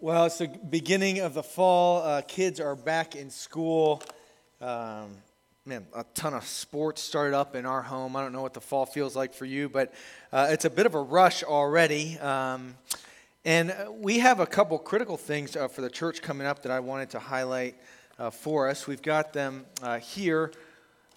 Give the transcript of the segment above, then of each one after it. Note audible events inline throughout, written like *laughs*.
Well, it's the beginning of the fall. Uh, kids are back in school. Um, man, a ton of sports started up in our home. I don't know what the fall feels like for you, but uh, it's a bit of a rush already. Um, and we have a couple critical things uh, for the church coming up that I wanted to highlight uh, for us. We've got them uh, here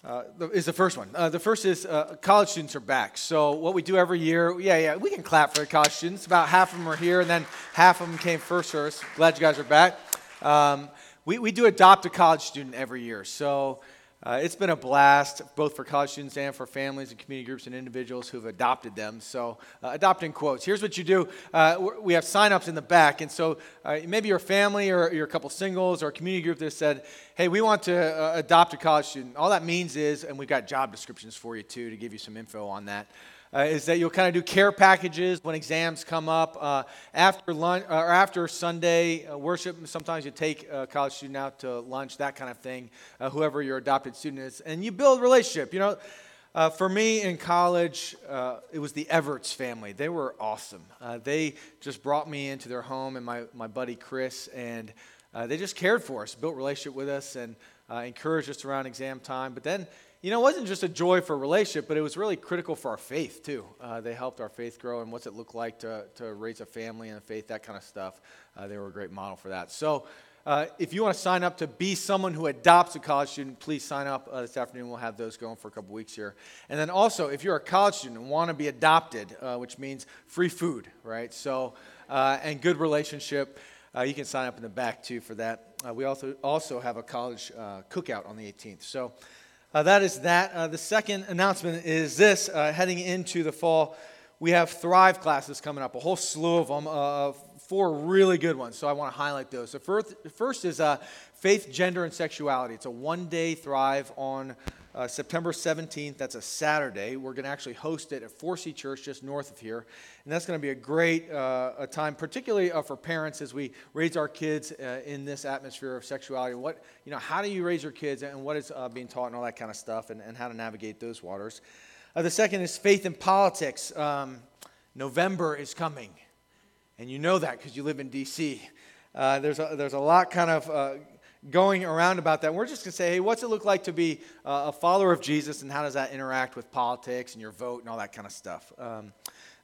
uh, is the first one. Uh, the first is uh, college students are back. So what we do every year, yeah, yeah, we can clap for the college students. About half of them are here, and then half of them came first service. Glad you guys are back. Um, we, we do adopt a college student every year. So uh, it's been a blast, both for college students and for families and community groups and individuals who've adopted them. So, uh, adopting quotes. Here's what you do uh, we have sign-ups in the back. And so, uh, maybe your family or you're couple singles or a community group that said, hey, we want to uh, adopt a college student. All that means is, and we've got job descriptions for you too to give you some info on that uh, is that you'll kind of do care packages when exams come up. Uh, after lunch or after Sunday uh, worship, sometimes you take a college student out to lunch, that kind of thing. Uh, whoever your adopted student is, and you build relationship. You know, uh, for me in college, uh, it was the Everts family. They were awesome. they just brought me into their home and my my buddy Chris, and they just cared for us, built relationship with us, and encouraged us around exam time. But then you know, it wasn't just a joy for a relationship, but it was really critical for our faith, too. Uh, they helped our faith grow and what's it look like to, to raise a family and a faith, that kind of stuff. Uh, they were a great model for that. So, uh, if you want to sign up to be someone who adopts a college student, please sign up uh, this afternoon. We'll have those going for a couple weeks here. And then also, if you're a college student and want to be adopted, uh, which means free food, right? So, uh, and good relationship, you can sign up in the back too for that. we also also have a college cookout on the 18th. So. Uh, that is that. Uh, the second announcement is this uh, heading into the fall, we have Thrive classes coming up, a whole slew of them, uh, four really good ones. So I want to highlight those. The first, first is uh, Faith, Gender, and Sexuality. It's a one day Thrive on uh, September 17th. That's a Saturday. We're going to actually host it at 4C Church just north of here. And that's going to be a great uh, a time, particularly uh, for parents as we raise our kids uh, in this atmosphere of sexuality. What, you know, how do you raise your kids and what is uh, being taught and all that kind of stuff and, and how to navigate those waters. Uh, the second is faith in politics. Um, November is coming. And you know that because you live in D.C. there's, a, there's a lot kind of going around about that. We're just going to say, hey, what's it look like to be uh, a follower of Jesus, and how does that interact with politics and your vote and all that kind of stuff? Um,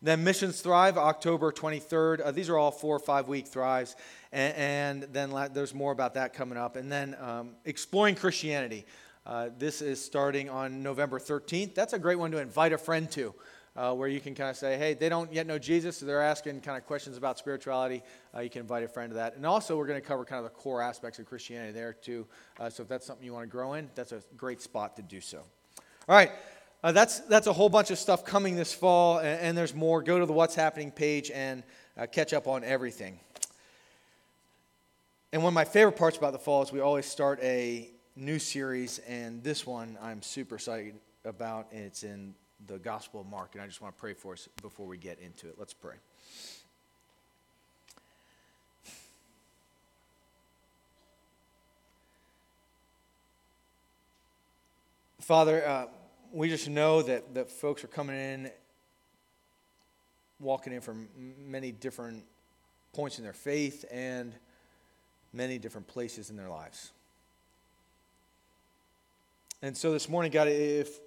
then Missions Thrive, October 23rd. Uh, these are all four or five week thrives. And, and then la- there's more about that coming up. And then um, Exploring Christianity. Uh, this is starting on November 13th. That's a great one to invite a friend to uh, where you can kind of say, hey, they don't yet know Jesus, so they're asking kind of questions about spirituality. Uh, you can invite a friend to that. And also, we're going to cover kind of the core aspects of Christianity there, too. Uh, so if that's something you want to grow in, that's a great spot to do so. All right. Uh, that's, that's a whole bunch of stuff coming this fall, and, and there's more. Go to the What's Happening page and uh, catch up on everything. And one of my favorite parts about the fall is we always start a new series, and this one I'm super excited about. It's in the Gospel of Mark, and I just want to pray for us before we get into it. Let's pray. Father, uh, we just know that, that folks are coming in, walking in from many different points in their faith and many different places in their lives. And so this morning, God, if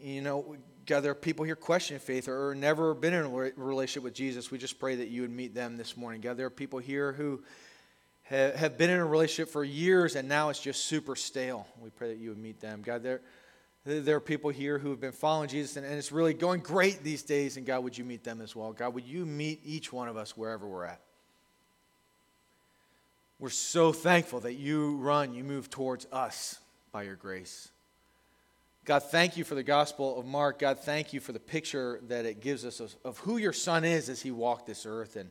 you know, God, there are people here questioning faith or never been in a relationship with Jesus. We just pray that you would meet them this morning. God, there are people here who have been in a relationship for years and now it's just super stale. We pray that you would meet them. God, there, there are people here who have been following Jesus and, and it's really going great these days. And God, would you meet them as well? God, would you meet each one of us wherever we're at? We're so thankful that you run, you move towards us by your grace. God, thank you for the Gospel of Mark. God, thank you for the picture that it gives us of, of, who your Son is as he walked this earth and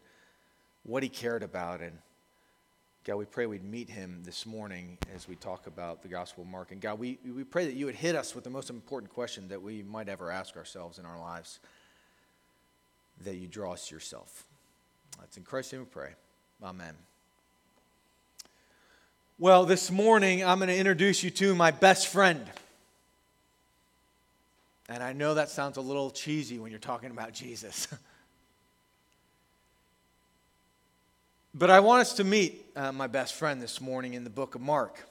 what he cared about. And God, we pray we'd meet him this morning as we talk about the Gospel of Mark. And God, we, we pray that you would hit us with the most important question that we might ever ask ourselves in our lives that you draw us to yourself. That's in Christ's name we pray. Amen. Well, this morning I'm going to introduce you to my best friend. And I know that sounds a little cheesy when you're talking about Jesus. *laughs* But I want us to meet uh, my best friend this morning in the book of Mark.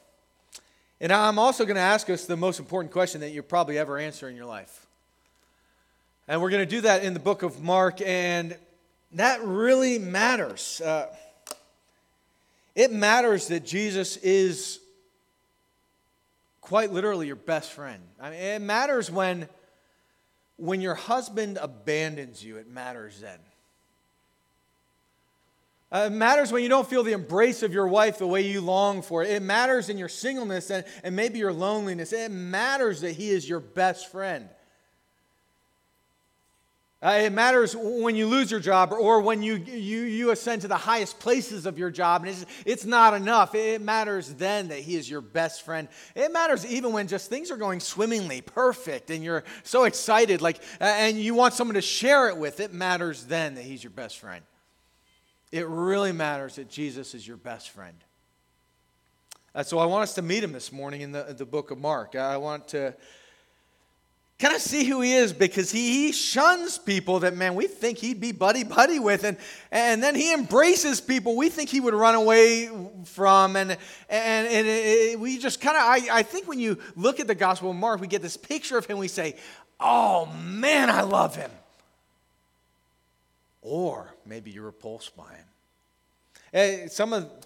And I'm also going to ask us the most important question that you'll probably ever answer in your life. And we're going to do that in the book of Mark, and that really matters. Uh, it matters that Jesus is quite literally your best friend. I mean, it matters when, when your husband abandons you, it matters then. Uh, it matters when you don't feel the embrace of your wife the way you long for it. It matters in your singleness and, and maybe your loneliness. It matters that he is your best friend. Uh, it matters when you lose your job or when you, you, you ascend to the highest places of your job and it's, it's not enough. It matters then that he is your best friend. It matters even when just things are going swimmingly, perfect, and you're so excited, like, uh, and you want someone to share it with. It matters then that he's your best friend. It really matters that Jesus is your best friend. Uh, so I want us to meet him this morning in the, the book of Mark. I want to kind of see who he is because he, he shuns people that, man, we think he'd be buddy buddy with. And, and then he embraces people we think he would run away from. And, and, and it, we just kind of, I, I think when you look at the Gospel of Mark, we get this picture of him. We say, oh, man, I love him. Or maybe you're repulsed by him. Eh, some of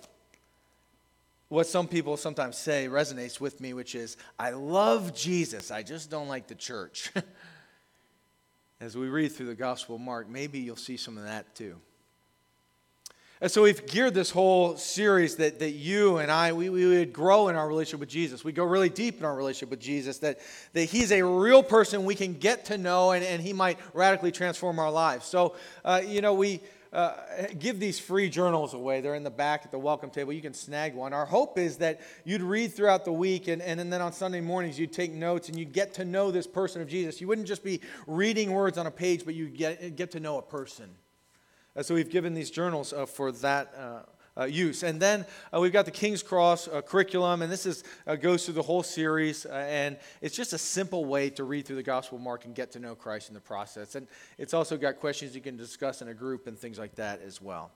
what some people sometimes say resonates with me, which is, I love Jesus, I just don't like the church. *laughs* As we read through the Gospel of Mark, maybe you'll see some of that too. And so we've geared this whole series that, that you and I, we, we would grow in our relationship with Jesus. We go really deep in our relationship with Jesus, that, that he's a real person we can get to know and, and he might radically transform our lives. So, uh, you know, we uh, give these free journals away. They're in the back at the welcome table. You can snag one. Our hope is that you'd read throughout the week and, and then on Sunday mornings you'd take notes and you'd get to know this person of Jesus. You wouldn't just be reading words on a page, but you get, get to know a person. Uh, so we've given these journals uh, for that uh, use. And then uh, we've got the King's Cross uh, curriculum, and this is, uh, goes through the whole series. Uh, and it's just a simple way to read through the Gospel of Mark and get to know Christ in the process. And it's also got questions you can discuss in a group and things like that as well.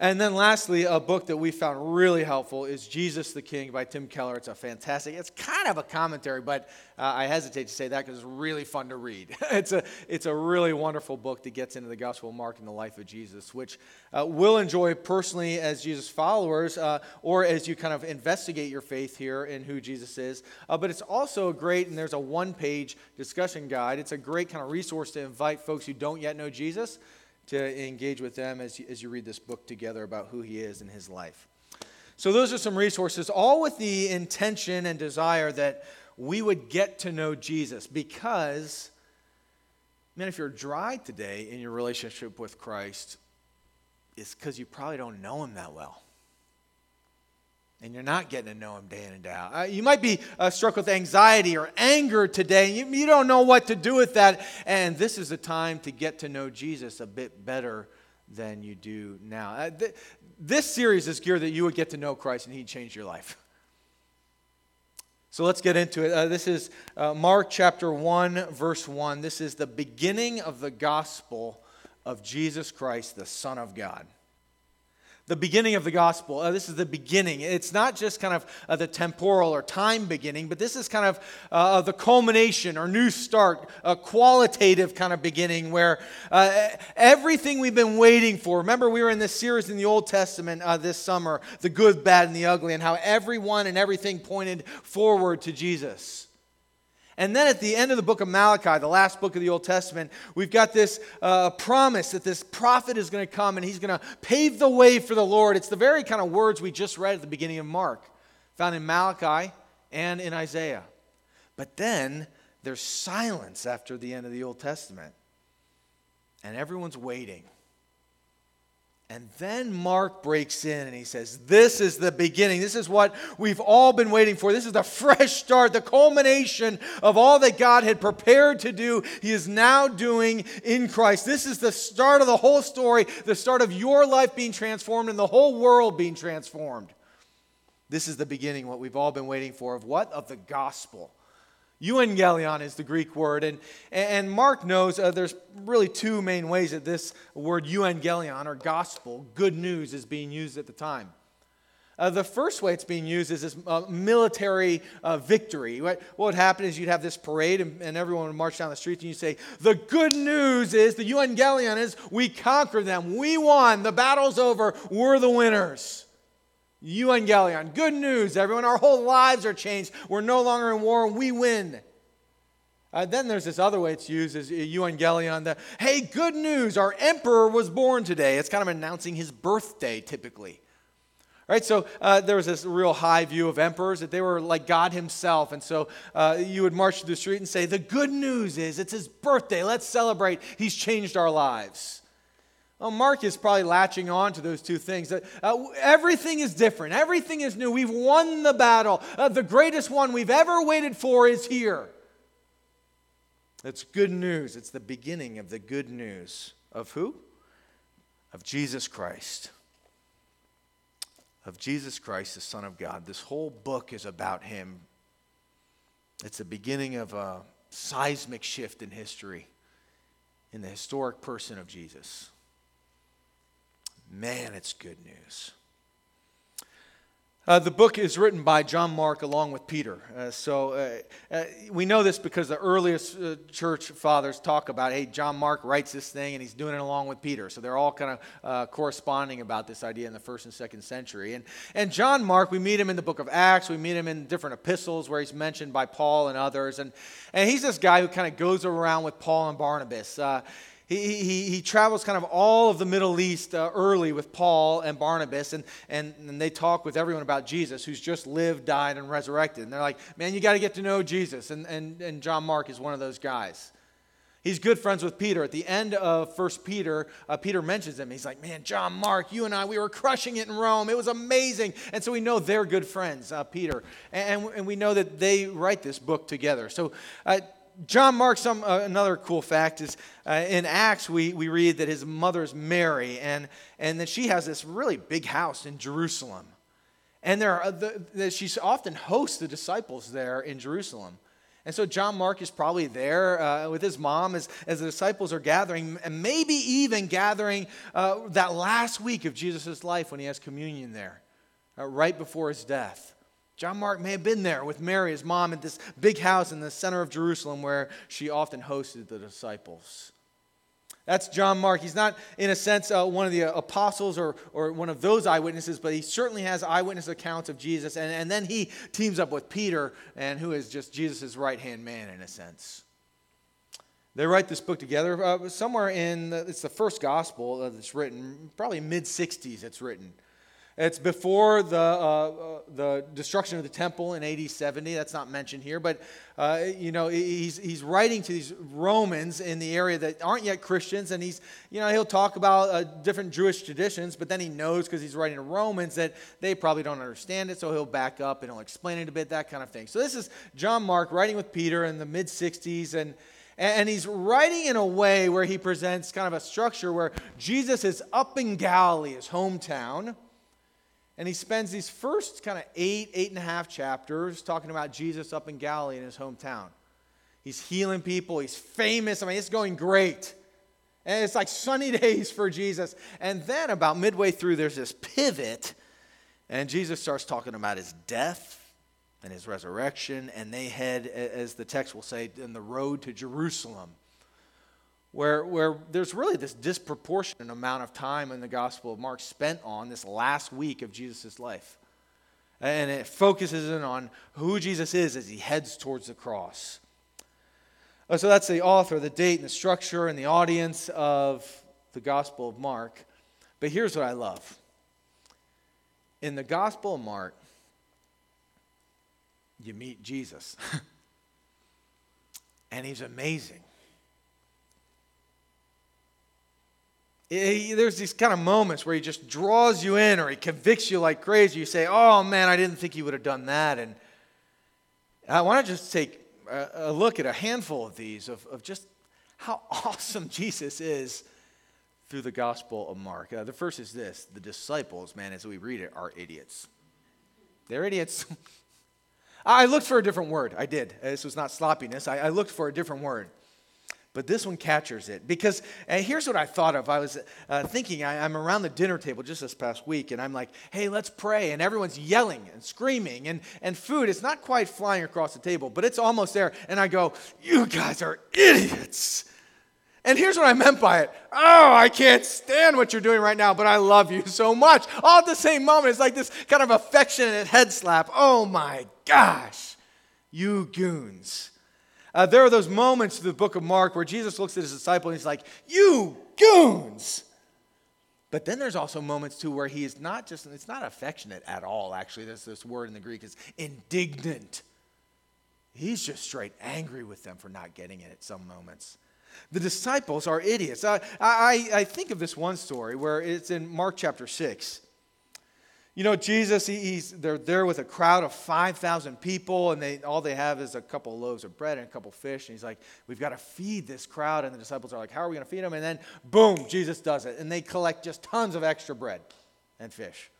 And then lastly, a book that we found really helpful is Jesus the King by Tim Keller. It's a fantastic, it's kind of a commentary, but uh, I hesitate to say that because it's really fun to read. *laughs* it's, a, it's a really wonderful book that gets into the Gospel of Mark and the life of Jesus, which uh, we'll enjoy personally as Jesus followers uh, or as you kind of investigate your faith here in who Jesus is. Uh, but it's also great, and there's a one page discussion guide. It's a great kind of resource to invite folks who don't yet know Jesus to engage with them as you, as you read this book together about who he is and his life. So, those are some resources, all with the intention and desire that we would get to know Jesus because, man, if you're dry today in your relationship with Christ, it's because you probably don't know him that well and you're not getting to know him day in and day out. Uh, you might be uh, struck with anxiety or anger today. You, you don't know what to do with that. And this is a time to get to know Jesus a bit better than you do now. Uh, th- this series is geared that you would get to know Christ and he'd change your life. So let's get into it. Uh, this is uh, Mark chapter 1, verse 1. This is the beginning of the gospel of Jesus Christ, the Son of God the beginning of the gospel. Uh, this is the beginning. It's not just kind of uh, the temporal or time beginning, but this is kind of uh, the culmination or new start, a qualitative kind of beginning where uh, everything we've been waiting for. Remember, we were in this series in the Old Testament uh, this summer the good, bad, and the ugly, and how everyone and everything pointed forward to Jesus. And then at the end of the book of Malachi, the last book of the Old Testament, we've got this uh, promise that this prophet is going to come and he's going to pave the way for the Lord. It's the very kind of words we just read at the beginning of Mark, found in Malachi and in Isaiah. But then there's silence after the end of the Old Testament, and everyone's waiting. And then Mark breaks in and he says, This is the beginning. This is what we've all been waiting for. This is the *laughs* fresh start, the culmination of all that God had prepared to do. He is now doing in Christ. This is the start of the whole story, the start of your life being transformed and the whole world being transformed. This is the beginning, what we've all been waiting for, of what? Of the gospel. Euangelion is the Greek word, and, and Mark knows uh, there's really two main ways that this word euangelion, or gospel, good news, is being used at the time. Uh, the first way it's being used is this uh, military uh, victory. What, what, would happen is you'd have this parade, and, and, everyone would march down the streets, and you'd say, The good news is, the euangelion is, we conquered them. We won. The battle's over. We're the winners. Evangelion. Good news, everyone. Our whole lives are changed. We're no longer in war we win. Uh, then there's this other way it's used as Evangelion. The, hey, good news, our emperor was born today. It's kind of announcing his birthday typically. Right, so uh, there was this real high view of emperors that they were like God Himself. And so uh, you would march through the street and say, The good news is it's His birthday. Let's celebrate. He's changed our lives. Well, Mark is probably latching on to those two things. Uh, everything is different, everything is new. We've won the battle. Uh, the greatest one we've ever waited for is here. It's good news. It's the beginning of the good news. Of who? Of Jesus Christ. Of Jesus Christ, the Son of God. This whole book is about him. It's the beginning of a seismic shift in history, in the historic person of Jesus. Man, it's good news. Uh, the book is written by John Mark along with Peter. Uh, so uh, uh we know this because the earliest uh, church fathers talk about, hey, John Mark writes this thing and he's doing it along with Peter. So they're all kind of uh, corresponding about this idea in the first and second century. And, and John Mark, we meet him in the book of Acts, we meet him in different epistles where he's mentioned by Paul and others. And, and he's this guy who kind of goes around with Paul and Barnabas. He, he, he travels kind of all of the Middle East uh, early with Paul and Barnabas, and, and, and they talk with everyone about Jesus, who's just lived, died, and resurrected. And they're like, man, you got to get to know Jesus. And, and, and John Mark is one of those guys. He's good friends with Peter. At the end of First Peter, uh, Peter mentions him. He's like, man, John Mark, you and I, we were crushing it in Rome. It was amazing. And so we know they're good friends, uh, Peter. And, and, we know that they write this book together. So uh, John Mark, some, uh, another cool fact is uh, in Acts, we, we read that his mother's Mary, and, and that she has this really big house in Jerusalem. And there are the, the, she often hosts the disciples there in Jerusalem. And so John Mark is probably there uh, with his mom as, as the disciples are gathering, and maybe even gathering uh, that last week of Jesus' life when he has communion there, uh, right before his death. John Mark may have been there with Mary, his mom, at this big house in the center of Jerusalem where she often hosted the disciples. That's John Mark. He's not, in a sense, uh, one of the apostles or, or one of those eyewitnesses, but he certainly has eyewitness accounts of Jesus. And, and then he teams up with Peter, and who is just Jesus' right hand man, in a sense. They write this book together uh, somewhere in, the, it's the first gospel that's written, probably mid 60s, it's written. It's before the, uh, uh, the destruction of the temple in AD 70. That's not mentioned here. But, uh, you know, he's, he's writing to these Romans in the area that aren't yet Christians. And he's, you know, he'll talk about uh, different Jewish traditions, but then he knows because he's writing to Romans that they probably don't understand it. So he'll back up and he'll explain it a bit, that kind of thing. So this is John Mark writing with Peter in the mid 60s. And, and he's writing in a way where he presents kind of a structure where Jesus is up in Galilee, his hometown. And he spends these first kind of eight, eight and a half chapters talking about Jesus up in Galilee in his hometown. He's healing people, he's famous. I mean, it's going great. And it's like sunny *laughs* days for Jesus. And then about midway through, there's this pivot, and Jesus starts talking about his death and his resurrection, and they head, as the text will say, in the road to Jerusalem where, where there's really this disproportionate amount of time in the Gospel of Mark spent on this last week of Jesus' life. And it focuses in on who Jesus is as he heads towards the cross. Oh, so that's the author, the date, and the structure, and the audience of the Gospel of Mark. But here's what I love in the Gospel of Mark, you meet Jesus. *laughs* and he's amazing. He, there's these kind of moments where he just draws you in or he convicts you like crazy. You say, Oh man, I didn't think he would have done that. And I want to just take a, a, look at a handful of these of, of just how *laughs* awesome Jesus is through the Gospel of Mark. Uh, the first is this the disciples, man, as we read it, are idiots. They're idiots. *laughs* I looked for a different word. I did. This was not sloppiness. I, I looked for a different word. But this one captures it because and here's what I thought of. I was uh, thinking, I, am around the dinner table just this past week, and I'm like, hey, let's pray. And everyone's yelling and screaming, and, and food is not quite flying across the table, but it's almost there. And I go, you guys are idiots. And here's what I meant by it. Oh, I can't stand what you're doing right now, but I love you so much. All at the same moment, it's like this kind of affectionate head slap. Oh my gosh, you goons. Uh, there are those moments in the book of Mark where Jesus looks at his disciple and he's like, You goons! But then there's also moments too where he is not just, it's not affectionate at all, actually. There's this word in the Greek is indignant. He's just straight angry with them for not getting it at some moments. The disciples are idiots. I, I, I think of this one story where it's in Mark chapter 6. You know, Jesus, he's, they're there with a crowd of 5,000 people, and they, all they have is a couple of loaves of bread and a couple of fish. And he's like, We've got to feed this crowd. And the disciples are like, How are we going to feed them? And then, boom, Jesus does it. And they collect just tons of extra bread and fish.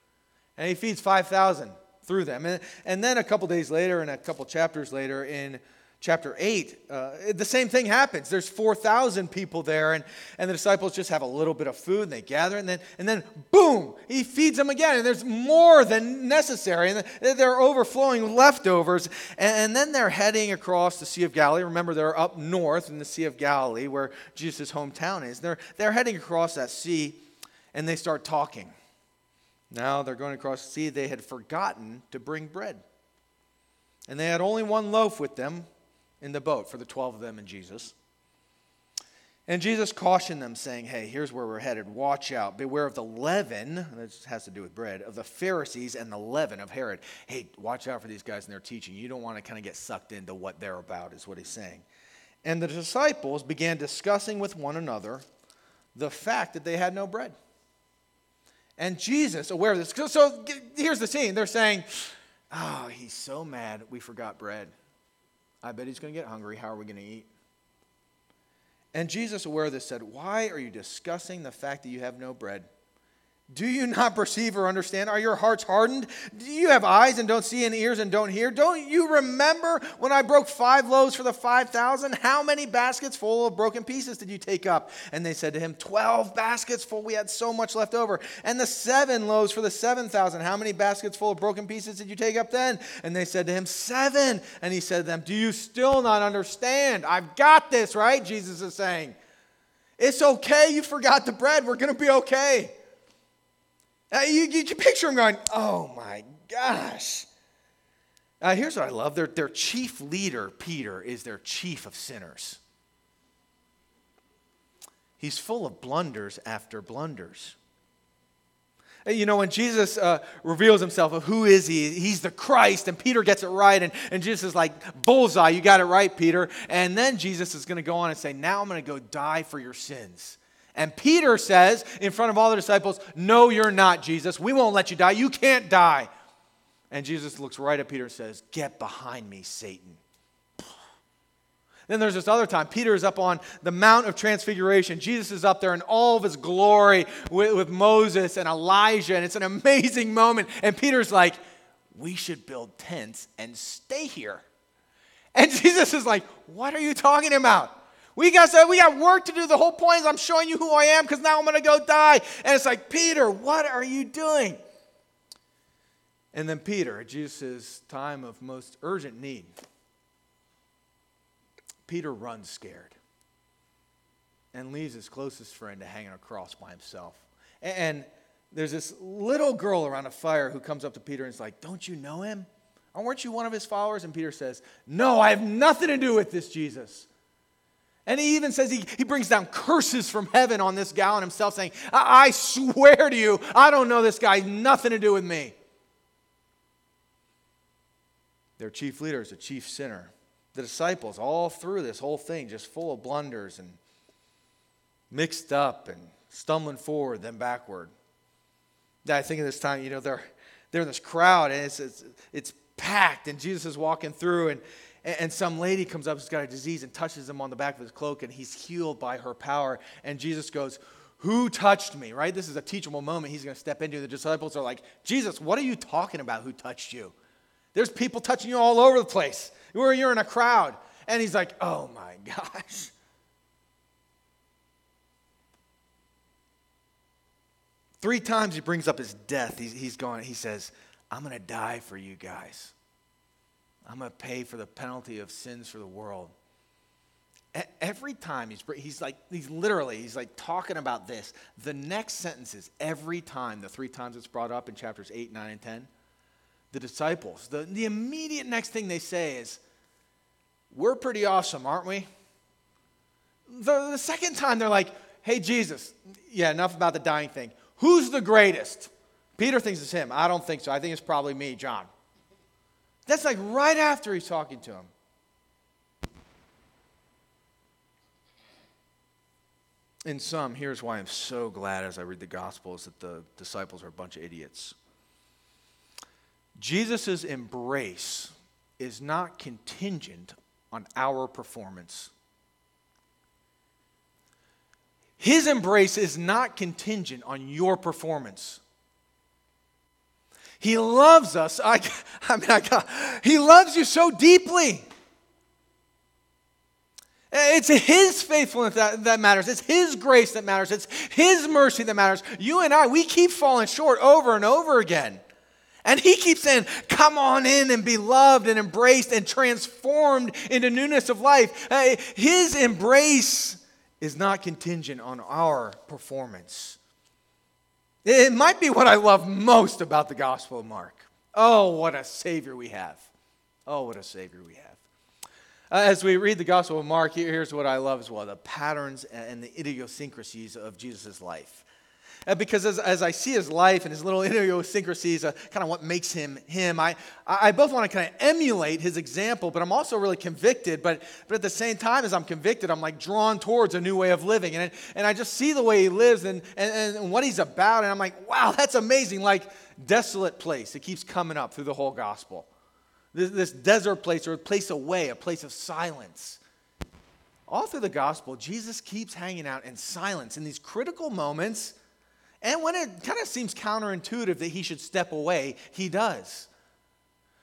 And he feeds 5,000 through them. And, and then a couple days later, and a couple chapters later, in chapter 8, uh, the same thing happens. There's 4,000 people there, and, and the disciples just have a little bit of food, and they gather, and then, and then boom, he feeds them again, and there's more than necessary, and they're overflowing leftovers. And, and then they're heading across the Sea of Galilee. Remember, they're up north in the Sea of Galilee, where Jesus' hometown is. They're, they're heading across that sea, and they start talking. Now they're going across the sea. They had forgotten to bring bread. And they had only one loaf with them, in the boat for the 12 of them and Jesus. And Jesus cautioned them, saying, Hey, here's where we're headed. Watch out. Beware of the leaven, this has to do with bread, of the Pharisees and the leaven of Herod. Hey, watch out for these guys and their teaching. You don't want to kind of get sucked into what they're about, is what he's saying. And the disciples began discussing with one another the fact that they had no bread. And Jesus, aware of this, so here's the scene. They're saying, Oh, he's so mad we forgot bread. I bet he's going to get hungry. How are we going to eat? And Jesus, aware of this, said, Why are you discussing the fact that you have no bread? Do you not perceive or understand? Are your hearts hardened? Do you have eyes and don't see and ears and don't hear? Don't you remember when I broke five loaves for the 5,000? How many baskets full of broken pieces did you take up? And they said to him, 12 baskets full. We had so much left over. And the seven loaves for the 7,000. How many baskets full of broken pieces did you take up then? And they said to him, Seven. And he said to them, Do you still not understand? I've got this, right? Jesus is saying. It's okay. You forgot the bread. We're going to be okay. Uh, you, you can picture him going, oh my gosh. Uh, here's what I love their, their chief leader, Peter, is their chief of sinners. He's full of blunders after blunders. Uh, you know, when Jesus uh, reveals himself of who is he, he's the Christ, and Peter gets it right, and, and Jesus is like, bullseye, you got it right, Peter. And then Jesus is going to go on and say, now I'm going to go die for your sins. And Peter says in front of all the disciples, No, you're not, Jesus. We won't let you die. You can't die. And Jesus looks right at Peter and says, Get behind me, Satan. Then there's this other time. Peter is up on the Mount of Transfiguration. Jesus is up there in all of his glory with, with Moses and Elijah, and it's an amazing moment. And Peter's like, We should build tents and stay here. And *laughs* Jesus is like, What are you talking about? We got we got work to do. The whole point is I'm showing you who I am because now I'm going to go die. And it's like, Peter, what are you doing? And then Peter, at Jesus' time of most urgent need, Peter runs scared and leaves his closest friend to hang on a cross by himself. And there's this little girl around a fire who comes up to Peter and is like, Don't you know him? Aren't you one of his followers? And Peter says, No, I have nothing to do with this Jesus. And he even says he, he brings down curses from heaven on this gal and himself, saying, I, I swear to you, I don't know this guy, nothing to do with me. Their chief leader is a chief sinner. The disciples, all through this whole thing, just full of blunders and mixed up and stumbling forward, then backward. I think of this time, you know, they're, they're in this crowd and it's, it's, it's packed, and Jesus is walking through, and and some lady comes up who's got a disease and touches him on the back of his cloak, and he's healed by her power. And Jesus goes, Who touched me? Right? This is a teachable moment he's going to step into. The disciples are like, Jesus, what are you talking about? Who touched you? There's people touching you all over the place where you're in a crowd. And he's like, oh my *laughs* gosh. Three times he brings up his death. He's, he's going, he says, I'm going to die for you guys. I'm going to pay for the penalty of sins for the world. Every time he's, he's like, he's literally, he's like talking about this. The next sentences, every time, the three times it's brought up in chapters 8, 9, and 10, the disciples, the, the immediate next thing they say is, We're pretty awesome, aren't we? The, the second time they're like, Hey, Jesus, yeah, enough about the dying thing. Who's the greatest? Peter thinks it's him. I don't think so. I think it's probably me, John. That's like right after he's talking to him. In sum, here's why I'm so glad as I read the Gospels that the disciples are a bunch of idiots. Jesus' embrace is not contingent on our performance. His embrace is not contingent on your performance. He loves us. I, *laughs* I mean, I got, he loves you so deeply. It's His faithfulness that, that matters. It's His grace that matters. It's His mercy that matters. You and I, we keep falling short over and over again. And He keeps saying, Come on in and be loved and embraced and transformed into newness of life. His embrace is not contingent on our performance. It might be what I love most about the Gospel of Mark. Oh, what a Savior we have. Oh, what a Savior we have. Uh, as we read the Gospel of Mark, here's what I love as well the patterns and the idiosyncrasies of Jesus' life. Uh, because as, as I see his life and his little *laughs* idiosyncrasies, uh, kind of what makes him him, I, I both want to kind of emulate his example, but I'm also really convicted. But, but at the same time, as I'm convicted, I'm like drawn towards a new way of living. And, and I just see the way he lives and, and, and what he's about. And I'm like, wow, that's amazing. Like, desolate place. It keeps coming up through the whole gospel. This, this desert place or a place away, a place of silence. All through the gospel, Jesus keeps hanging out in silence in these critical moments and when it kind of seems counterintuitive that he should step away, he does.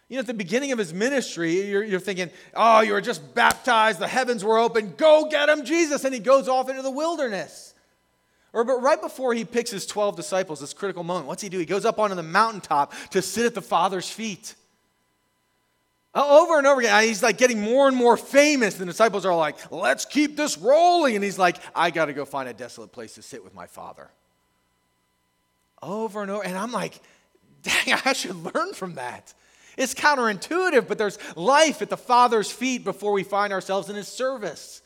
You know, at the beginning of his ministry, you're, you're, thinking, oh, you were just baptized, the heavens were open, go get him, Jesus. And he goes off into the wilderness. Or, but right before he picks his 12 disciples, this critical moment, what's he do? He goes up onto the mountaintop to sit at the Father's feet. Uh, over and over again, he's like getting more and more famous. The disciples are like, let's keep this rolling. And he's like, I got to go find a desolate place to sit with my Father over and over. And I'm like, dang, *laughs* I should learn from that. It's counterintuitive, but there's life at the Father's feet before we find ourselves in His service.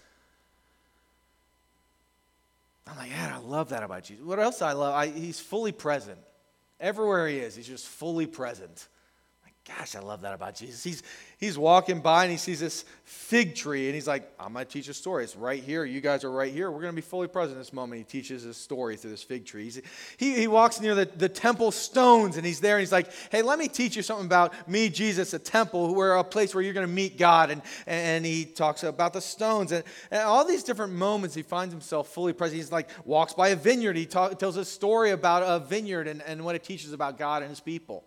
I'm like, man, I love that about Jesus. What else I love? I, he's fully present. Everywhere he is, he's just fully present. Gosh, I love that about Jesus. He's, he's walking by and he sees this fig tree and he's like, I'm going to teach a story. It's right here. You guys are right here. We're going to be fully present this moment. He teaches a story through this fig tree. He's, he, he walks near the, the temple stones and he's there and he's like, hey, let me teach you something about me, Jesus, a temple, where a place where you're going to meet God. And, and he talks about the stones and, and all these different moments. He finds himself fully present. He's like, walks by a vineyard. He talk, tells a story about a vineyard and, and what it teaches about God and his people.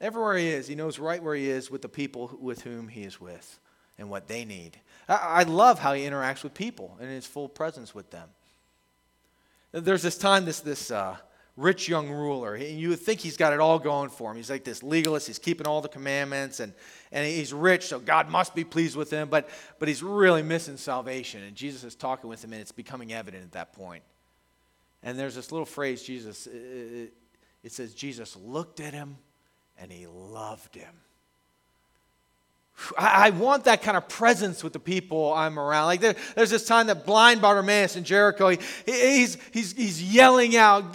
Everywhere he is, he knows right where he is with the people with whom he is with and what they need. I, love how he interacts with people and his full presence with them. There's this time, this, this uh, rich young ruler, and you would think he's got it all going for him. He's like this legalist, he's keeping all the commandments, and, and he's rich, so God must be pleased with him, but, but he's really missing salvation. And Jesus is talking with him, and it's becoming evident at that point. And there's this little phrase, Jesus, it, it says, Jesus looked at him and he loved him. I, want that kind of presence with the people I'm around. Like there, there's this time that blind Bartimaeus in Jericho, he, he's, he's, he's yelling out,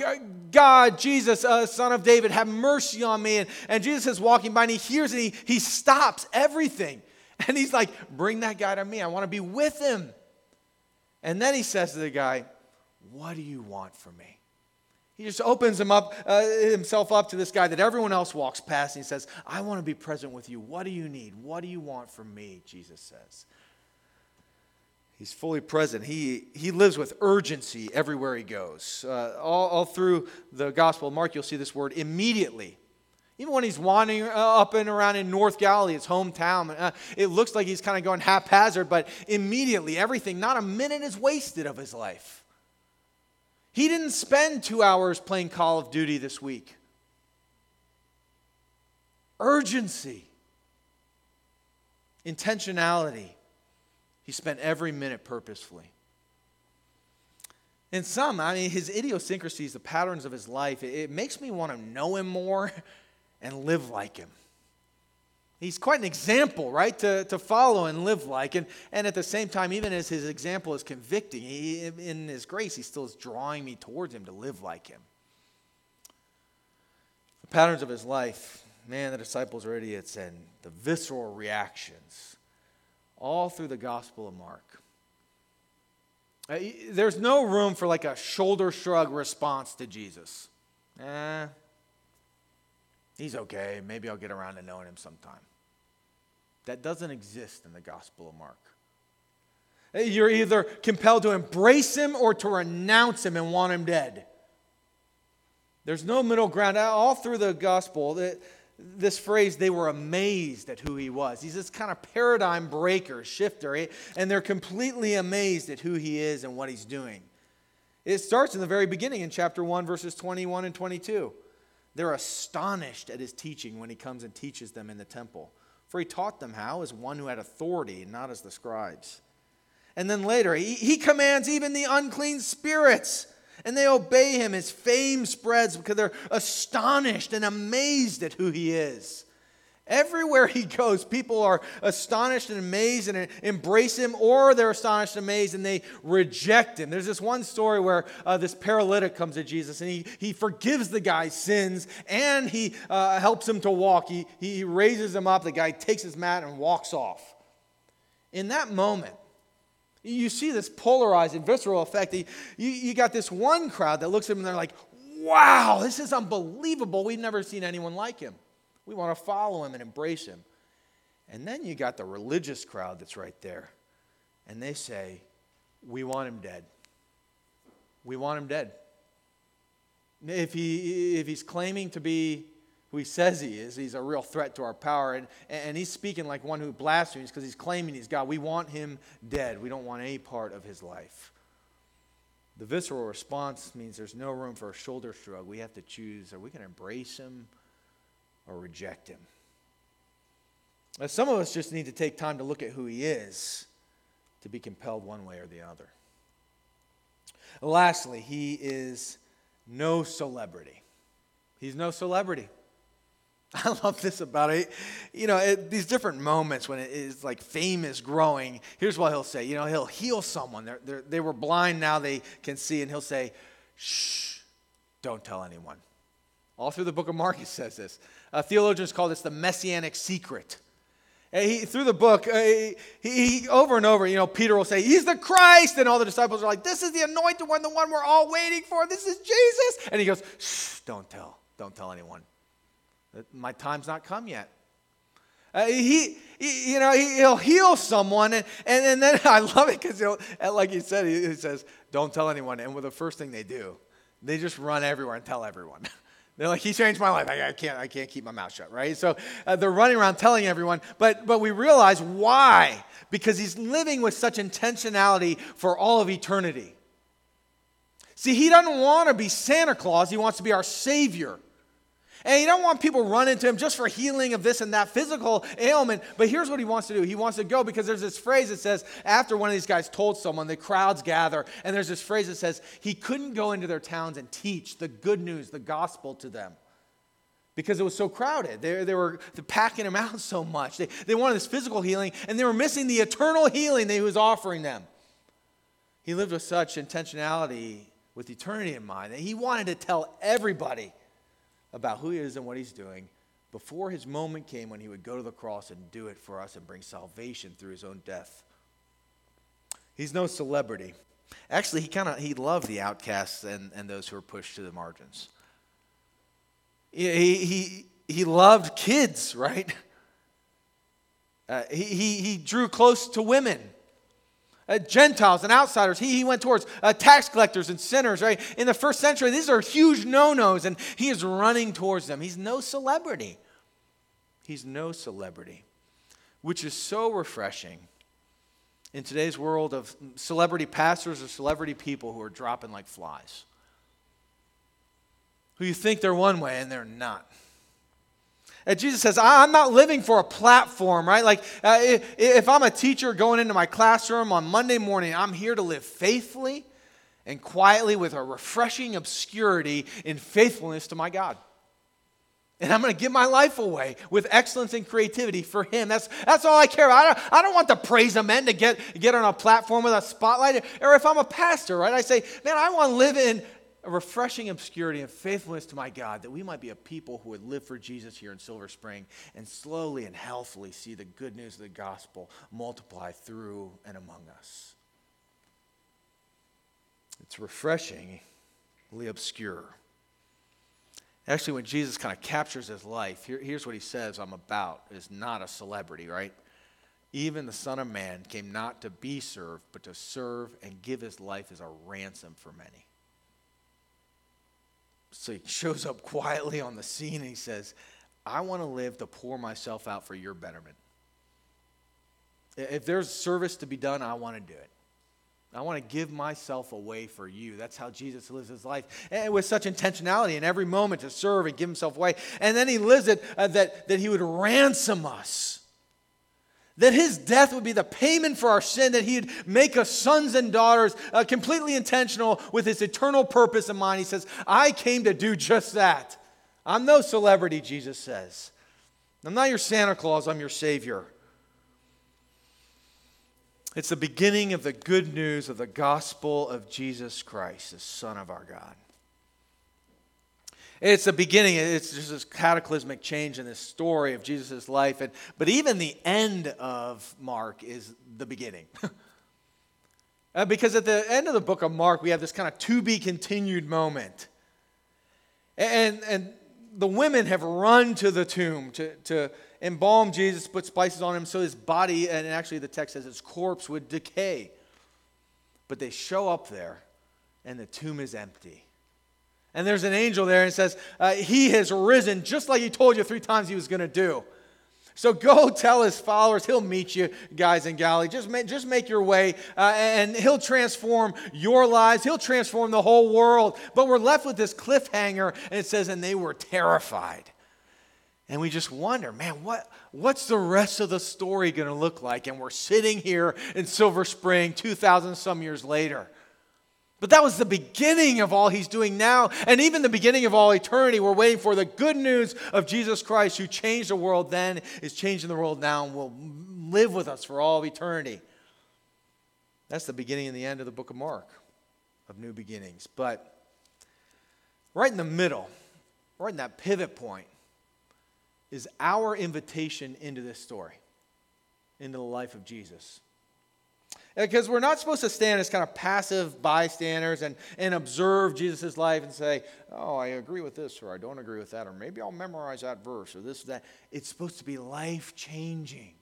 God, Jesus, uh, son of David, have mercy on me. And, and Jesus is walking by and he hears and he, he stops everything. *laughs* And he's like, bring that guy to me. I want to be with him. And then he says to the guy, what do you want from me? He just opens him up, uh, himself up to this guy that everyone else walks past, and he says, I want to be present with you. What do you need? What do you want from me? Jesus says. He's fully present. He, he lives with urgency everywhere he goes. Uh, all, all through the Gospel of Mark, you'll see this word immediately. Even when he's wandering uh, up and around in North Galilee, his hometown, uh, it looks like he's kind of going haphazard, but immediately everything, not a minute is wasted of his life. He didn't spend two hours playing Call of Duty this week. Urgency, intentionality. He spent every minute purposefully. In sum, I mean, his idiosyncrasies, the patterns of his life, it, it makes me want to know him more *laughs* and live like him. He's quite an example, right, to, to follow and live like. And, and at the same time, even as his example is convicting, he, in his grace, he still is drawing me towards him to live like him. The patterns of his life, man, the disciples are idiots, and the visceral reactions, all through the Gospel of Mark. Uh, there's no room for like a shoulder shrug response to Jesus. Eh, he's okay. Maybe I'll get around to knowing him sometime. That doesn't exist in the Gospel of Mark. You're either compelled to embrace him or to renounce him and want him dead. There's no middle ground. All through the Gospel, this phrase, they were amazed at who he was. He's this kind of paradigm breaker, shifter, eh? and they're completely amazed at who he is and what he's doing. It starts in the very beginning in chapter 1, verses 21 and 22. They're astonished at his teaching when he comes and teaches them in the temple. For he taught them how as one who had authority, not as the scribes. And then later, he, he commands even the unclean spirits, and they obey him. His fame spreads because they're astonished and amazed at who he is. Everywhere he goes, people are astonished and amazed and embrace him, or they're astonished and amazed and they reject him. There's this one story where uh, this paralytic comes to Jesus and he, he forgives the guy's sins and he uh, helps him to walk. He, he raises him up. The guy takes his mat and walks off. In that moment, you see this polarized and visceral effect. You, you got this one crowd that looks at him and they're like, wow, this is unbelievable. We've never seen anyone like him. We want to follow him and embrace him. And then you got the religious crowd that's right there. And they say, We want him dead. We want him dead. If, he, if he's claiming to be who he says he is, he's a real threat to our power. And, and he's speaking like one who blasphemes because he's claiming he's God. We want him dead. We don't want any part of his life. The visceral response means there's no room for a shoulder shrug. We have to choose are we going to embrace him or reject him. Now, some of us just need to take time to look at who he is to be compelled one way or the other. Lastly, he is no celebrity. He's no celebrity. *laughs* I love this about it. You know, at these different moments when it is like fame is growing, here's what he'll say. You know, he'll heal someone. They're, they're, they were blind, now they can see, and he'll say, shh, don't tell anyone. All through the book of Mark, he says this. Uh, theologians call this the messianic secret. He, through the book, uh, he, he, over and over, you know, Peter will say, He's the Christ. And all the disciples are like, This is the anointed one, the one we're all waiting for. This is Jesus. And he goes, Shh, don't tell. Don't tell anyone. My time's not come yet. Uh, he, he, you know, he, will heal someone, and, and, and then *laughs* I love it because like he said, he, he says, "Don't tell anyone." And with the first thing they do, they just run everywhere and tell everyone. *laughs* They're like, he changed my life. I, I, can't, I can't keep my mouth shut, right? So uh, they're running around telling everyone, but, but we realize why. Because he's living with such intentionality for all of eternity. See, he doesn't want to be Santa Claus, he wants to be our Savior. And you don't want people running to him just for healing of this and that physical ailment. But here's what he wants to do. He wants to go because there's this phrase that says, after one of these guys told someone, the crowds gather. And there's this phrase that says, he couldn't go into their towns and teach the good news, the gospel to them. Because it was so crowded. They, they were packing him out *laughs* so much. They, they wanted this physical healing, and they were missing the eternal healing that he was offering them. He lived with such intentionality, with eternity in mind, that he wanted to tell everybody about who he is and what he's doing before his moment came when he would go to the cross and do it for us and bring salvation through his own death. He's no celebrity. Actually, he kind of he loved the outcasts and, and those who were pushed to the margins. He, he, he loved kids, right? Uh, he, he, he drew close to women. Uh, Gentiles and outsiders. He, he went towards uh, tax collectors and sinners, right? In the first century, these are huge no nos, and he is running towards them. He's no celebrity. He's no celebrity, which is so refreshing in today's world of celebrity pastors or celebrity people who are dropping like flies, who you think they're one way and they're not. And Jesus says, I'm not living for a platform, right? Like, uh, if I'm a teacher going into my classroom on Monday morning, I'm here to live faithfully and quietly with a refreshing obscurity in faithfulness to my God. And I'm going to give my life away with excellence and creativity for Him. That's, that's all I care about. I don't, I don't want to praise a man to get, get on a platform with a spotlight. Or if I'm a pastor, right, I say, man, I want to live in a refreshing obscurity and faithfulness to my God, that we might be a people who would live for Jesus here in Silver Spring and slowly and healthily see the good news of the gospel multiply through and among us. It's refreshingly obscure. Actually, when Jesus kind of captures his life, here, here's what he says I'm about is not a celebrity, right? Even the Son of Man came not to be served, but to serve and give his life as a ransom for many. So he shows up quietly on the scene and he says, I want to live to pour myself out for your betterment. If there's service to be done, I want to do it. I want to give myself away for you. That's how Jesus lives his life. And with such intentionality in every moment to serve and give himself away. And then he lives it uh, that, that he would ransom us. That his death would be the payment for our sin, that he'd make us sons and daughters, uh, completely intentional with his eternal purpose in mind. He says, I came to do just that. I'm no celebrity, Jesus says. I'm not your Santa Claus, I'm your Savior. It's the beginning of the good news of the gospel of Jesus Christ, the Son of our God. It's the beginning, it's just this cataclysmic change in this story of Jesus' life. And, but even the end of Mark is the beginning. *laughs* uh, because at the end of the book of Mark, we have this kind of to be continued moment. And, and the women have run to the tomb to, to embalm Jesus, put spices on him so his body, and actually the text says his corpse would decay. But they show up there, and the tomb is empty. And there's an angel there and says, uh, He has risen just like he told you three times he was going to do. So go *laughs* tell his followers, he'll meet you guys in Galilee. Just make, just make your way, uh, and he'll transform your lives. He'll transform the whole world. But we're left with this cliffhanger, and it says, and they were terrified. And we just wonder, man, what, what's the rest of the story going to look like? And we're sitting here in Silver Spring 2,000 some years later. But that was the beginning of all he's doing now, and even the beginning of all eternity. We're waiting for the good news of Jesus Christ, who changed the world then, is changing the world now, and will live with us for all of eternity. That's the beginning and the end of the book of Mark, of new beginnings. But right in the middle, right in that pivot point, is our invitation into this story, into the life of Jesus. Because we're not supposed to stand as kind of passive bystanders and, and observe Jesus' life and say, oh, I agree with this or I don't agree with that, or maybe I'll memorize that verse or this or that. It's supposed to be life changing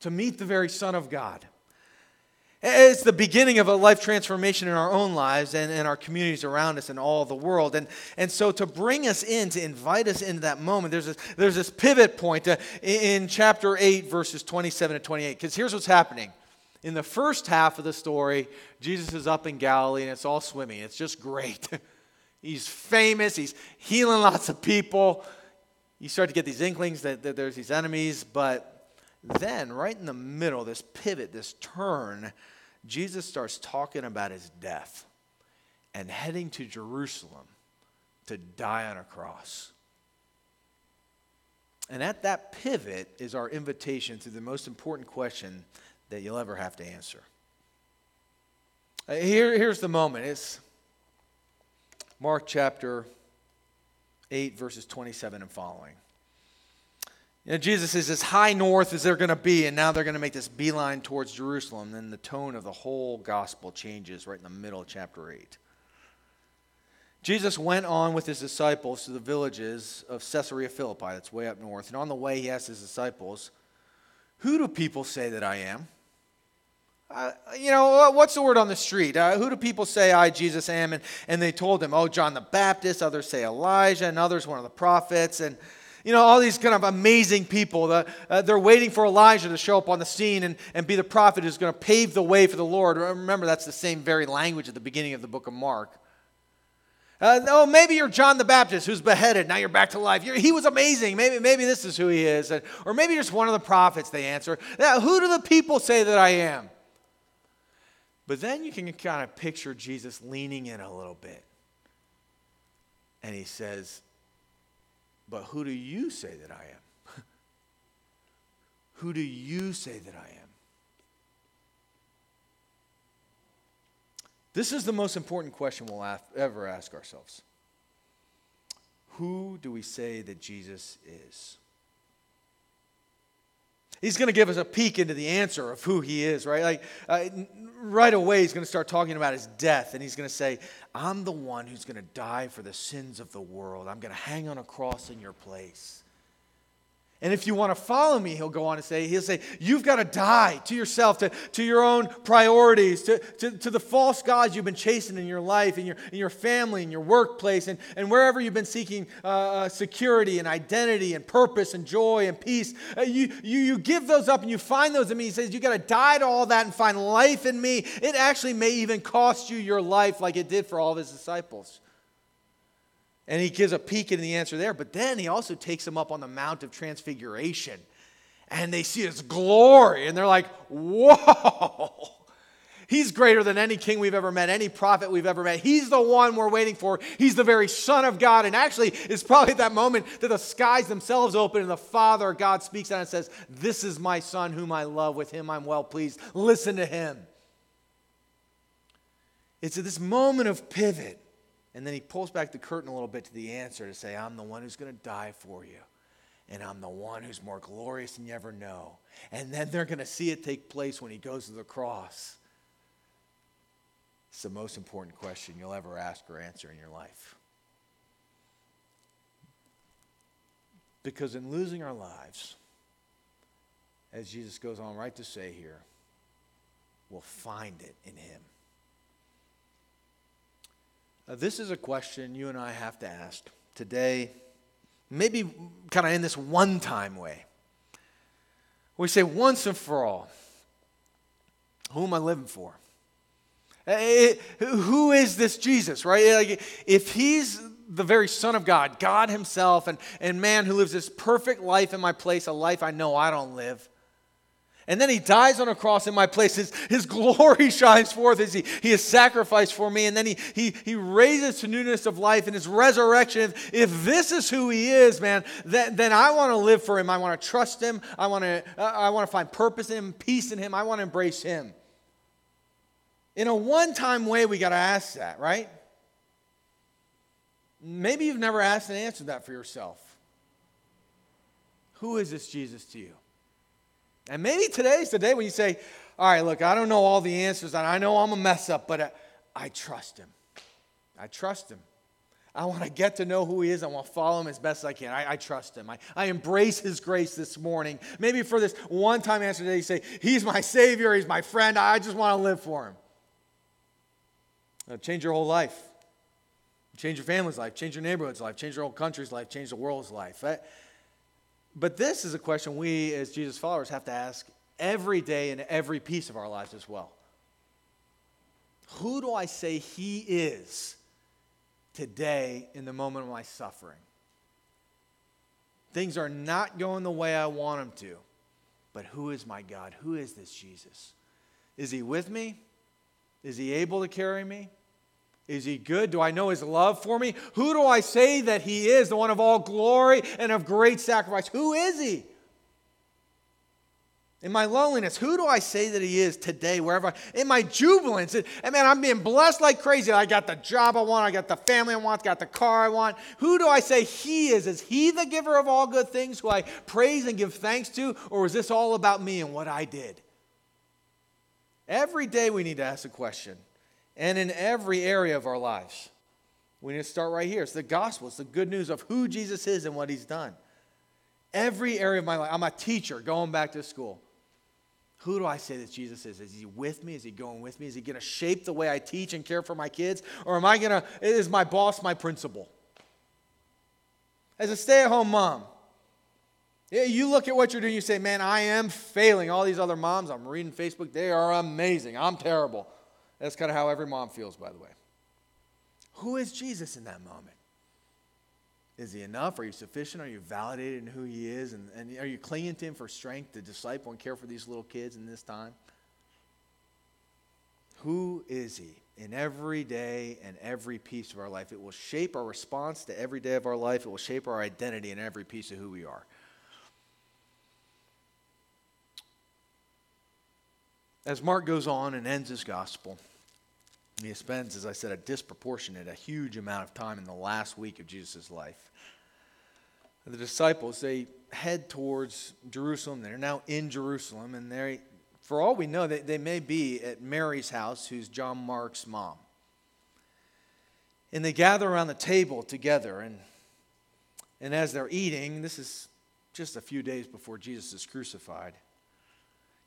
to meet the very Son of God. It's the beginning of a life transformation in our own lives and in our communities around us and all the world. And, and so, to bring us in, to invite us into that moment, there's this, there's this pivot point uh, in chapter 8, verses 27 to 28. Because here's what's happening in the first half of the story, Jesus is up in Galilee and it's all swimming. It's just great. *laughs* he's famous, he's healing lots of people. You start to get these inklings that, that there's these enemies, but then, right in the middle, this pivot, this turn, Jesus starts talking about his death and heading to Jerusalem to die on a cross. And at that pivot is our invitation to the most important question that you'll ever have to answer. Uh, here, here's the moment. It's Mark chapter 8, verses 27 and following. You know, Jesus is as high north as they're going to be, and now they're going to make this beeline towards Jerusalem. Then the tone of the whole gospel changes right in the middle of chapter 8. Jesus went on with his disciples to the villages of Caesarea Philippi, that's way up north. And on the way, he asked his disciples, Who do people say that I am? Uh, you know, what's the word on the street? Uh, who do people say I, Jesus, am? And, and they told him, oh, John the Baptist. Others say Elijah, and others one of the prophets. And, you know, all these kind of amazing people. Uh, they're waiting for Elijah to show up on the scene and, and be the prophet who's going to pave the way for the Lord. Remember, that's the same very language at the beginning of the book of Mark. Uh, oh, maybe you're John the Baptist who's beheaded. Now you're back to life. You're, he was amazing. Maybe, maybe this is who he is. Or maybe you're just one of the prophets, they answer. Now, who do the people say that I am? But then you can kind of picture Jesus leaning in a little bit. And he says, But who do you say that I am? *laughs* who do you say that I am? This is the most important question we'll ever ask ourselves. Who do we say that Jesus is? He's going to give us a peek into the answer of who he is, right? Like, uh, right away, he's going to start talking about his death, and he's going to say, I'm the one who's going to die for the sins of the world. I'm going to hang on a cross in your place. And if you want to follow me, he'll go on to say, he'll say, you've got to die to yourself, to, to your own priorities, to, to, to the false gods you've been chasing in your life, in your, in your family, in your workplace, and, and wherever you've been seeking uh, uh, security and identity and purpose and joy and peace. Uh, you, you, you give those up and you find those in me. He says, you've got to die to all that and find life in me. It actually may even cost you your life like it did for all of his disciples. And he gives a peek into the answer there. But then he also takes them up on the Mount of Transfiguration. And they see his glory. And they're like, whoa. He's greater than any king we've ever met, any prophet we've ever met. He's the one we're waiting for. He's the very Son of God. And actually, it's probably at that moment that the skies themselves open and the Father, God, speaks out and says, This is my Son whom I love. With him I'm well pleased. Listen to him. It's at this moment of pivot and then he pulls back the curtain a little bit to the answer to say, I'm the one who's going to die for you. And I'm the one who's more glorious than you ever know. And then they're going to see it take place when he goes to the cross. It's the most important question you'll ever ask or answer in your life. Because in losing our lives, as Jesus goes on right to say here, we'll find it in him. This is a question you and I have to ask today, maybe kind of in this one time way. We say once and for all, who am I living for? Eh, eh, who is this Jesus, right? if he's the very Son of God, God Himself, and, and man who lives this perfect life in my place, a life I know I don't live, and then he dies on a cross in my place. His, his *laughs* glory shines forth as he, he is sacrificed for me. And then he, he, he raises to newness of life in his resurrection. If, if this is who he is, man, then, then I want to live for him. I want to trust him. I want to, uh, I want to find purpose in him, peace in him. I want to embrace him. In a one time way, we got to ask that, right? Maybe you've never asked and answered that for yourself. Who is this Jesus to you? And maybe today's the day when you say, All right, look, I don't know all the answers, and I know I'm a mess up, but I, I trust him. I trust him. I want to get to know who he is. I want to follow him as best I can. I, I trust him. I, I embrace his grace this morning. Maybe for this one time answer today, you say, He's my Savior. He's my friend. I just want to live for him. It'll change your whole life. Change your family's life. Change your neighborhood's life. Change your whole country's life. Change the world's life. But this is a question we, as Jesus followers, have to ask every day in every piece of our lives as well. Who do I say He is today in the moment of my suffering? Things are not going the way I want them to. But who is my God? Who is this Jesus? Is He with me? Is He able to carry me? Is he good? Do I know his love for me? Who do I say that he is, the one of all glory and of great sacrifice? Who is he? In my loneliness, who do I say that he is today, wherever I, in my jubilance? And man, I'm being blessed like crazy. I got the job I want, I got the family I want, got the car I want. Who do I say he is? Is he the giver of all good things who I praise and give thanks to? Or is this all about me and what I did? Every day we need to ask a question and in every area of our lives. We need to start right here. It's the gospel, it's the good news of who Jesus is and what he's done. Every area of my life. I'm a teacher going back to school. Who do I say that Jesus is? Is he with me? Is he going with me? Is he going to shape the way I teach and care for my kids? Or am I going to, is my boss my principal? As a stay at home mom, you look at what you're doing, you say, man, I am failing. All these other moms, I'm reading Facebook, they are amazing. I'm terrible. That's kind of how every mom feels, by the way. Who is Jesus in that moment? Is he enough? Are you sufficient? Are you validated in who he is? And, and are you clinging to him for strength to disciple and care for these little kids in this time? Who is he in every day and every piece of our life? It will shape our response to every day of our life. It will shape our identity in every piece of who we are. As Mark goes on and ends his gospel, he spends, as I said, a disproportionate, a huge amount of time in the last week of Jesus' life. The disciples, they head towards Jerusalem. They're now in Jerusalem, and they, for all we know, they, they may be at Mary's house, who's John Mark's mom. And they gather around the table together, and, and as they're eating, this is just a few days before Jesus is crucified.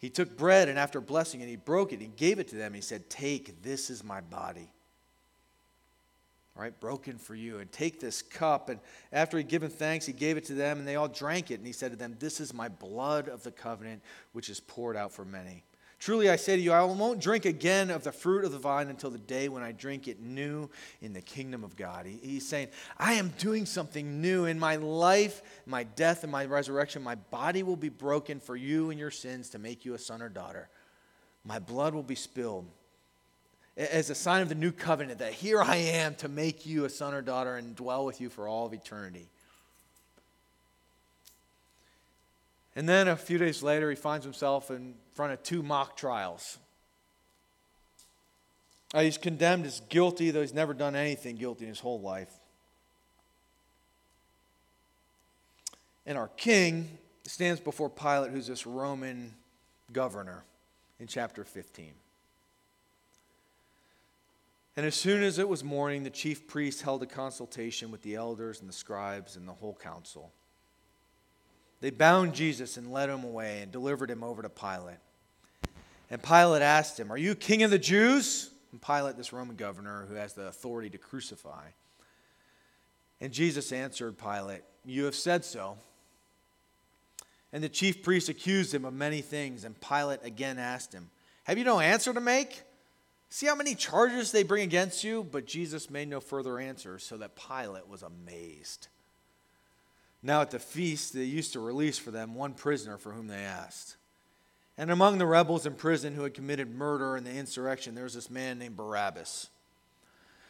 He took bread, and after blessing it, he broke it. and gave it to them. He said, Take, this is my body. All right, broken for you. And take this cup. And after he'd given thanks, he gave it to them, and they all drank it. And he said to them, This is my blood of the covenant, which is poured out for many. Truly I say to you, I won't drink again of the fruit of the vine until the day when I drink it new in the kingdom of God. He, he's saying, I am doing something new in my life, my death, and my resurrection. My body will be broken for you and your sins to make you a son or daughter. My blood will be spilled as a sign of the new covenant that here I am to make you a son or daughter and dwell with you for all of eternity. And then a few days later, he finds himself in front of two mock trials. Uh, he's condemned as guilty, though he's never done anything guilty in his whole life. And our king stands before Pilate, who's this Roman governor, in chapter 15. And as soon as it was morning, the chief priests held a consultation with the elders and the scribes and the whole council. They bound Jesus and led him away and delivered him over to Pilate. And Pilate asked him, Are you king of the Jews? And Pilate, this Roman governor who has the authority to crucify. And Jesus answered Pilate, You have said so. And the chief priests accused him of many things. And Pilate again asked him, Have you no answer to make? See how many charges they bring against you? But Jesus made no further answer, so that Pilate was amazed. Now at the feast, they used to release for them one prisoner for whom they asked. And among the rebels in prison who had committed murder in the insurrection, there was this man named Barabbas.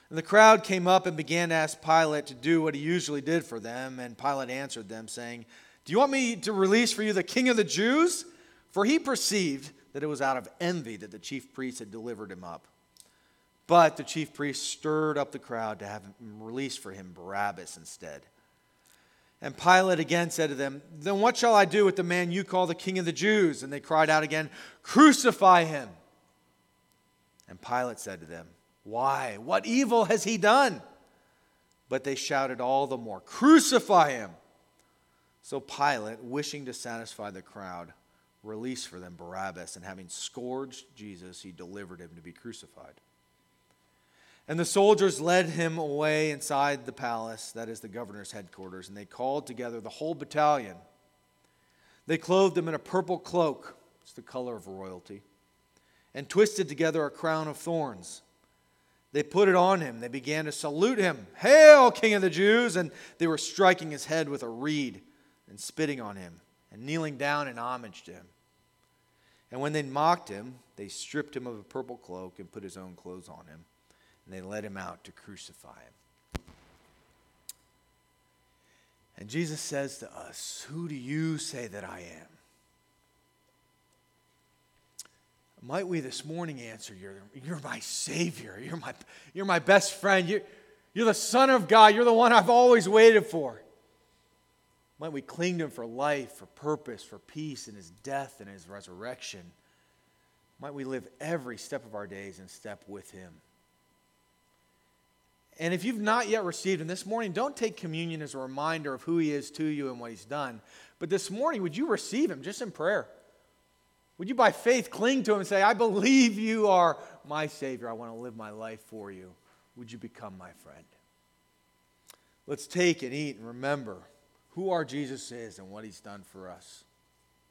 And the crowd came up and began to ask Pilate to do what he usually did for them. And Pilate answered them, saying, Do you want me to release for you the king of the Jews? For he perceived that it was out of envy that the chief priests had delivered him up. But the chief priests stirred up the crowd to have him released for him Barabbas instead. And Pilate again said to them, Then what shall I do with the man you call the king of the Jews? And they cried out again, Crucify him. And Pilate said to them, Why? What evil has he done? But they shouted all the more, Crucify him. So Pilate, wishing to satisfy the crowd, released for them Barabbas, and having scourged Jesus, he delivered him to be crucified. And the soldiers led him away inside the palace, that is the governor's headquarters, and they called together the whole battalion. They clothed him in a purple cloak, it's the color of royalty, and twisted together a crown of thorns. They put it on him. They began to salute him. Hail, King of the Jews! And they were striking his head with a reed and spitting on him and kneeling down in homage to him. And when they mocked him, they stripped him of a purple cloak and put his own clothes on him and they led him out to crucify him. And Jesus says to us, Who do you say that I am? Might we this morning answer, You're, you're my Savior. You're my, you're my best friend. You're, you're the Son of God. You're the one I've always waited for. Might we cling to Him for life, for purpose, for peace in His death and His resurrection? Might we live every step of our days in step with Him? And if you've not yet received him this morning, don't take communion as a reminder of who he is to you and what he's done. But this morning, would you receive him just in prayer? Would you, by faith, cling to him and say, I believe you are my Savior. I want to live my life for you. Would you become my friend? Let's take and eat and remember who our Jesus is and what he's done for us.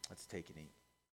Let's take and eat.